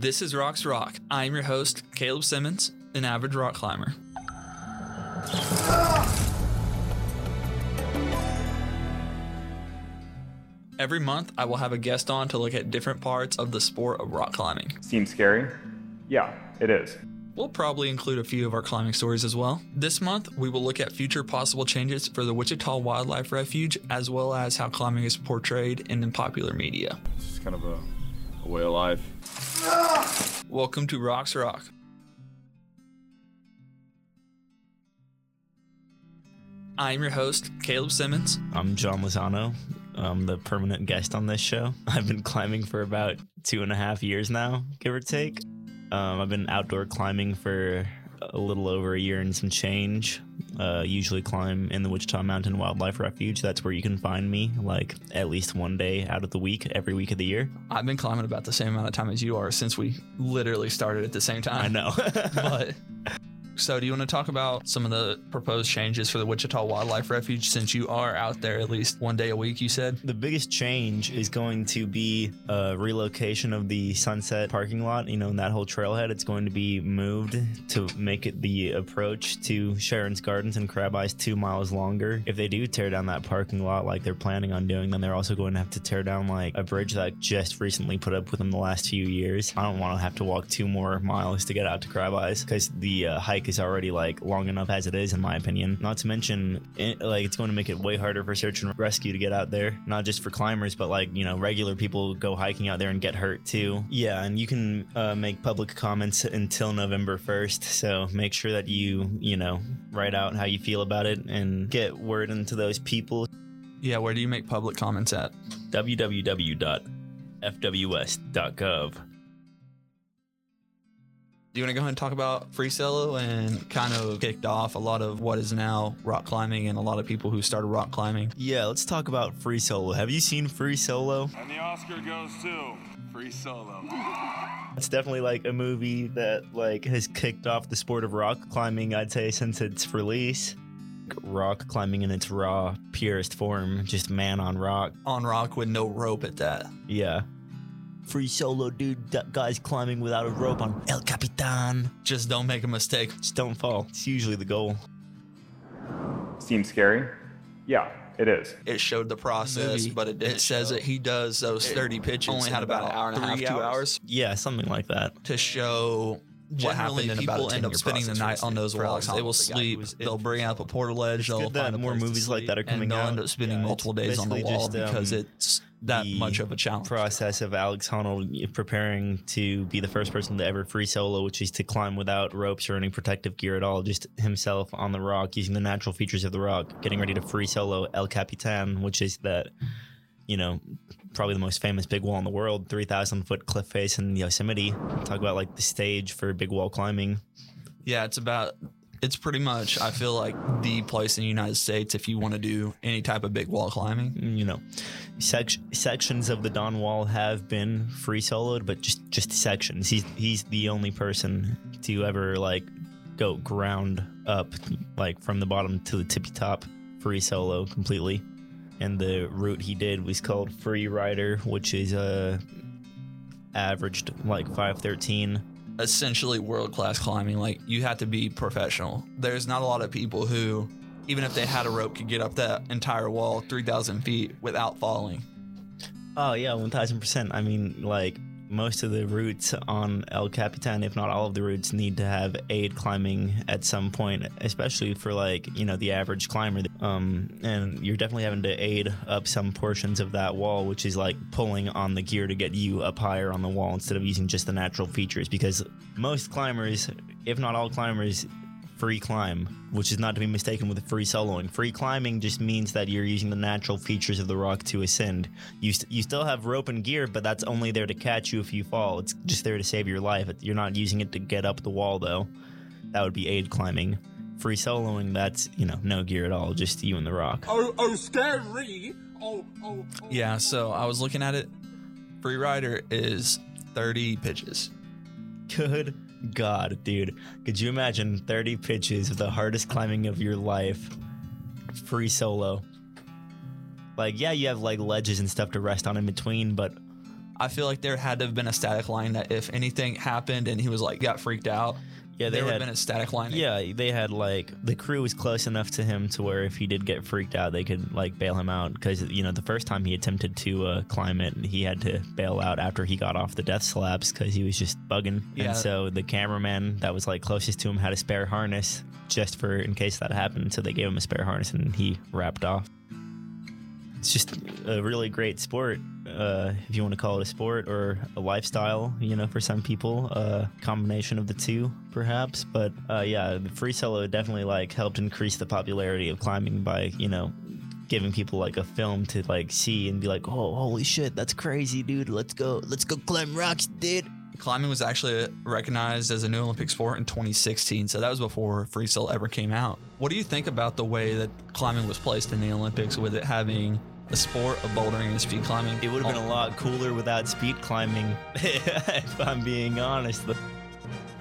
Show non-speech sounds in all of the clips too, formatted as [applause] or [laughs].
This is Rocks Rock. I'm your host, Kaleb Simmons, an average rock climber. Every month, I will have a guest on to look at different parts of the sport of rock climbing. Seems scary? Yeah, it is. We'll probably include a few of our climbing stories as well. This month, we will look at future possible changes for the Wichita Wildlife Refuge, as well as how climbing is portrayed in the popular media. It's kind of a, a way of life. Welcome to Rocks Rock. I'm your host, Kaleb Simmons. I'm John Lozano. I'm the permanent guest on this show. [laughs] I've been climbing for about two and a half years now, give or take. Um, I've been outdoor climbing for a little over a year and some change. Uh, usually climb in the Wichita Mountain Wildlife Refuge. That's where you can find me, like at least one day out of the week, every week of the year. I've been climbing about the same amount of time as you are since we literally started at the same time. I know. [laughs] but so, do you want to talk about some of the proposed changes for the Wichita Wildlife Refuge since you are out there at least one day a week? You said the biggest change is going to be a relocation of the Sunset parking lot. You know, in that whole trailhead, it's going to be moved to make it the approach to Charon's Gardens and Crab Eyes two miles longer. If they do tear down that parking lot like they're planning on doing, then they're also going to have to tear down like a bridge that just recently put up with them the last few years. I don't want to have to walk two more miles to get out to Crab Eyes because the uh, hike is already like long enough as it is, in my opinion. Not to mention, it, like it's going to make it way harder for search and rescue to get out there. Not just for climbers, but like you know, regular people go hiking out there and get hurt too. Yeah, and you can uh, make public comments until November first. So make sure that you you know write out how you feel about it and get word into those people. Yeah, where do you make public comments at? www.fws.gov. Do you want to go ahead and talk about free solo and kind of kicked off a lot of what is now rock climbing and a lot of people who started rock climbing? Yeah, let's talk about free solo. Have you seen free solo? And the Oscar goes to Free Solo. [laughs] It's definitely like a movie that like has kicked off the sport of rock climbing, I'd say, since its release. Rock climbing in its raw, purest form, just man on rock. On rock with no rope at that. Yeah. Free solo, dude. That guy's climbing without a rope on El Capitan. Just don't make a mistake. Just don't fall. It's usually the goal. Seems scary? Yeah, it is. It showed the process, Movie, but it, it it says showed- that he does those 30 pitches. only had in about an hour and a half, three two hours hours. Yeah, something like that. to show what happened in people about a end up spending the night on those for walks. They will Honnold, the sleep. They'll bring up a portaledge. It's They'll good that find a more place to movies like that are coming and coming they'll out. end up spending Yeah, multiple days on the wall just, because um, it's that much of a challenge. process of Alex Honnold preparing to be the first person to ever free solo, which is to climb without ropes or any protective gear at all, just himself on the rock using the natural features of the rock, getting ready to free solo El Capitan, which is that, you know, probably the most famous big wall in the world, 3,000 foot cliff face in Yosemite. Talk about like the stage for big wall climbing. Yeah, it's about. It's pretty much. I feel like the place in the United States if you want to do any type of big wall climbing. you know, sec- sections of the Dawn Wall have been free soloed, but just just sections. He's he's the only person to ever like go ground up like from the bottom to the tippy top free solo completely. And the route he did was called Freerider, which is uh averaged like 513 Essentially, world class climbing. Like you have to be professional. There's not a lot of people who, even if they had a rope, could get up that entire wall, three thousand feet, without falling. Oh yeah, one thousand percent. I mean, like most of the routes on El Capitan, if not all of the routes, need to have aid climbing at some point, especially for like you know the average climber. Um, and you're definitely having to aid up some portions of that wall, which is like pulling on the gear to get you up higher on the wall instead of using just the natural features. Because most climbers, if not all climbers, free climb, which is not to be mistaken with free soloing. Free climbing just means that you're using the natural features of the rock to ascend. You st- you still have rope and gear, but that's only there to catch you if you fall. It's just there to save your life. You're not using it to get up the wall though. That would be aid climbing. Free soloing, that's you know no gear at all, just you and the rock. Oh, oh, scary! Oh, oh, oh. Yeah, so I was looking at it. Free rider is 30 pitches. Good God, dude. Could you imagine 30 pitches of the hardest climbing of your life? Free solo. Like, yeah, you have like ledges and stuff to rest on in between, but I feel like there had to have been a static line that if anything happened and he was like got freaked out, Yeah, they there would had have been a static line. Yeah, they had like the crew was close enough to him to where if he did get freaked out, they could like bail him out. Because you know the first time he attempted to uh, climb it, he had to bail out after he got off the death slabs because he was just bugging. Yeah. And so the cameraman that was like closest to him had a spare harness just for in case that happened. So they gave him a spare harness and he rapped off. It's just a really great sport, uh, if you want to call it a sport or a lifestyle. You know, for some people, a combination of the two, perhaps. But uh, yeah, the free solo definitely like helped increase the popularity of climbing by you know giving people like a film to like see and be like, oh, holy shit, that's crazy, dude. Let's go, let's go climb rocks, dude. Climbing was actually recognized as a new Olympic sport in 2016, so that was before Free Solo ever came out. What do you think about the way that climbing was placed in the Olympics with it having the sport of bouldering and speed climbing? It would have been a oh. lot cooler without speed climbing, [laughs] if I'm being honest.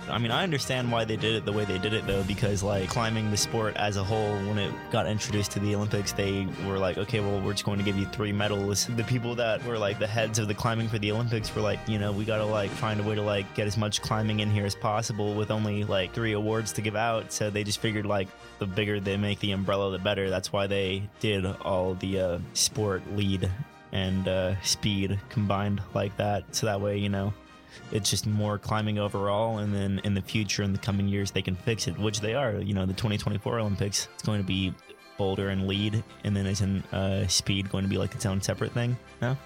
I mean, I understand why they did it the way they did it, though, because like climbing the sport as a whole, when it got introduced to the Olympics, they were like, okay, well, we're just going to give you three medals. The people that were like the heads of the climbing for the Olympics were like, you know, we got to like find a way to like get as much climbing in here as possible with only like three awards to give out. So they just figured like the bigger they make the umbrella, the better. That's why they did all the uh, sport lead and uh, speed combined like that. So that way, you know, it's just more climbing overall. And then in the future, in the coming years, they can fix it, which they are. You know, the 2024 Olympics, it's going to be boulder and lead, and then isn't uh, speed going to be like its own separate thing? No.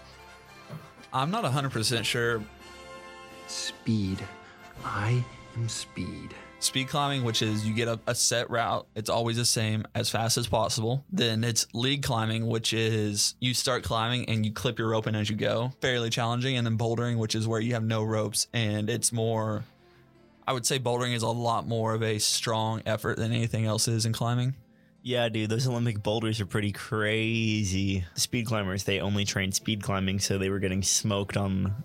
I'm not 100% sure. Speed. I am speed. Speed climbing, which is you get a, a set route, it's always the same as fast as possible. Then it's lead climbing, which is you start climbing and you clip your rope in as you go. Fairly challenging. And then bouldering, which is where you have no ropes and it's more, I would say bouldering is a lot more of a strong effort than anything else is in climbing. Yeah, dude, those Olympic boulders are pretty crazy. Speed climbers, they only trained speed climbing, so they were getting smoked on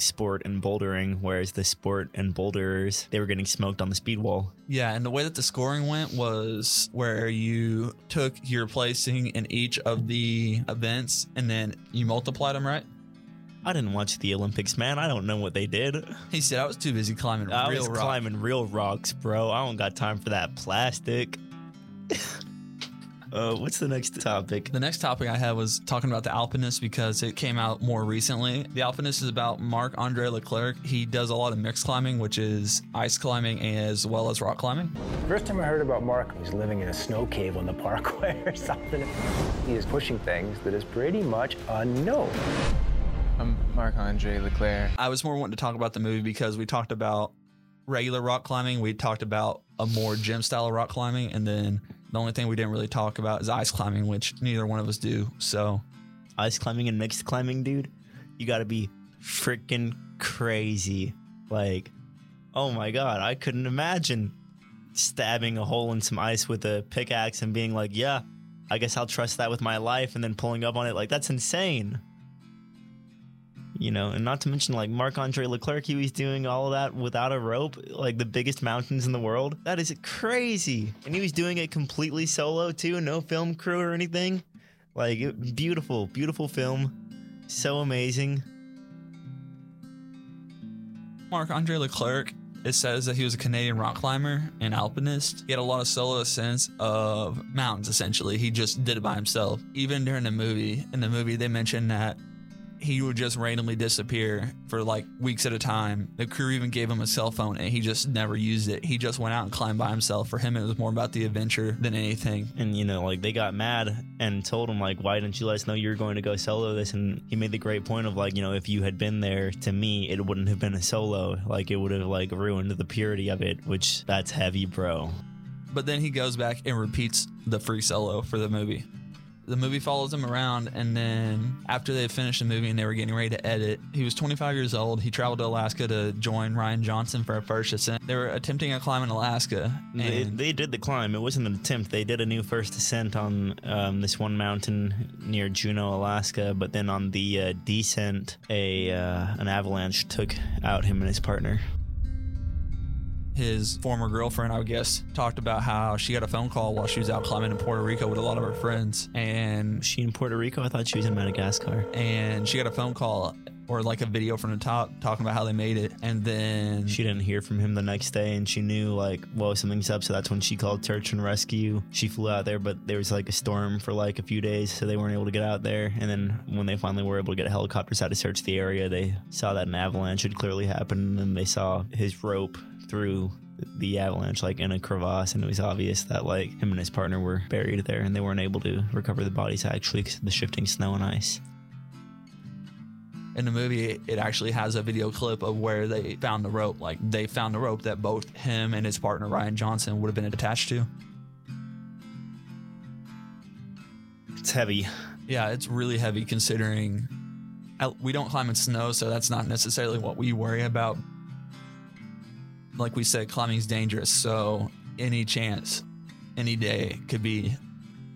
sport and bouldering, whereas the sport and boulders, they were getting smoked on the speed wall. Yeah, and the way that the scoring went was where you took your placing in each of the events and then you multiplied them, right? I didn't watch the Olympics, man. I don't know what they did. He said I was too busy climbing I real was climbing real rocks, bro. I don't got time for that plastic. [laughs] uh, what's the next topic? The next topic I had was talking about the Alpinist because it came out more recently. The Alpinist is about Marc Andre Leclerc. He does a lot of mixed climbing, which is ice climbing as well as rock climbing. First time I heard about Mark, he's living in a snow cave on the parkway [laughs] or something. He is pushing things that is pretty much unknown. I'm Marc Andre Leclerc. I was more wanting to talk about the movie because we talked about regular rock climbing, we talked about a more gym style of rock climbing, and then the only thing we didn't really talk about is ice climbing, which neither one of us do. So Ice climbing and mixed climbing, dude. You gotta be freaking crazy. Like, oh my god, I couldn't imagine stabbing a hole in some ice with a pickaxe and being like, yeah, I guess I'll trust that with my life, and then pulling up on it. Like, that's insane. You know, and not to mention like Marc Andre Leclerc, he was doing all of that without a rope, like the biggest mountains in the world. That is crazy. And he was doing it completely solo too, no film crew or anything. Like, beautiful, beautiful film. So amazing. Marc Andre Leclerc, it says that he was a Canadian rock climber and alpinist. He had a lot of solo ascents of mountains, essentially. He just did it by himself. Even during the movie, in the movie, they mentioned that he would just randomly disappear for like weeks at a time. The crew even gave him a cell phone and he just never used it. He just went out and climbed by himself. For him, it was more about the adventure than anything. And, you know, like, they got mad and told him, like, why didn't you let us know you were going to go solo this? And he made the great point of, like, you know, if you had been there to me, it wouldn't have been a solo. Like, it would have, like, ruined the purity of it, which that's heavy, bro. But then he goes back and repeats the free solo for the movie. The movie follows him around, and then after they finished the movie and they were getting ready to edit, he was 25 years old. He traveled to Alaska to join Ryan Johnson for a first ascent. They were attempting a climb in Alaska. They, they did the climb. It wasn't an attempt. They did a new first ascent on um, this one mountain near Juneau, Alaska. But then on the uh, descent, a uh, an avalanche took out him and his partner. His former girlfriend, I guess, talked about how she got a phone call while she was out climbing in Puerto Rico with a lot of her friends, and Was she in Puerto Rico? I thought she was in Madagascar. and she got a phone call or like a video from the top talking about how they made it, and then She didn't hear from him the next day, and she knew like, whoa, something's up. So that's when she called search and rescue. She flew out there, but there was like a storm for like a few days, so they weren't able to get out there. And then when they finally were able to get helicopters out to search the area, they saw that an avalanche had clearly happened, and they saw his rope through the avalanche like in a crevasse and it was obvious that like him and his partner were buried there and they weren't able to recover the bodies actually because of the shifting snow and ice. In the movie it actually has a video clip of where they found the rope. Like they found the rope that both him and his partner ryan johnson would have been attached to. It's heavy. Yeah it's really heavy considering we don't climb in snow so that's not necessarily what we worry about like we said climbing's dangerous so any chance any day could be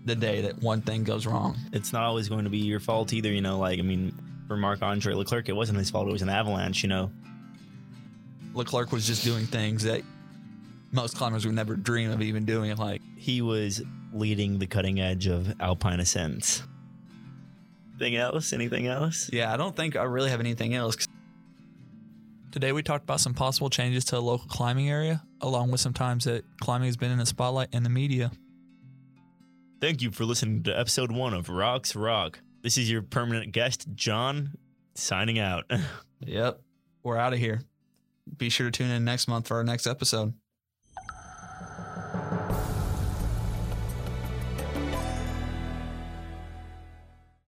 the day that one thing goes wrong it's not always going to be your fault either. You know, like I mean, for Marc Andre Leclerc, it wasn't his fault. It was an avalanche. You know, leclerc was just doing things that most climbers would never dream of even doing like he was leading the cutting edge of alpine ascents. Anything else? Anything else? Yeah, I don't think I really have anything else. Today we talked about some possible changes to a local climbing area, along with some times that climbing has been in the spotlight in the media. Thank you for listening to episode one of Rocks Rock. This is your permanent guest, John, signing out. [laughs] Yep, we're out of here. Be sure to tune in next month for our next episode.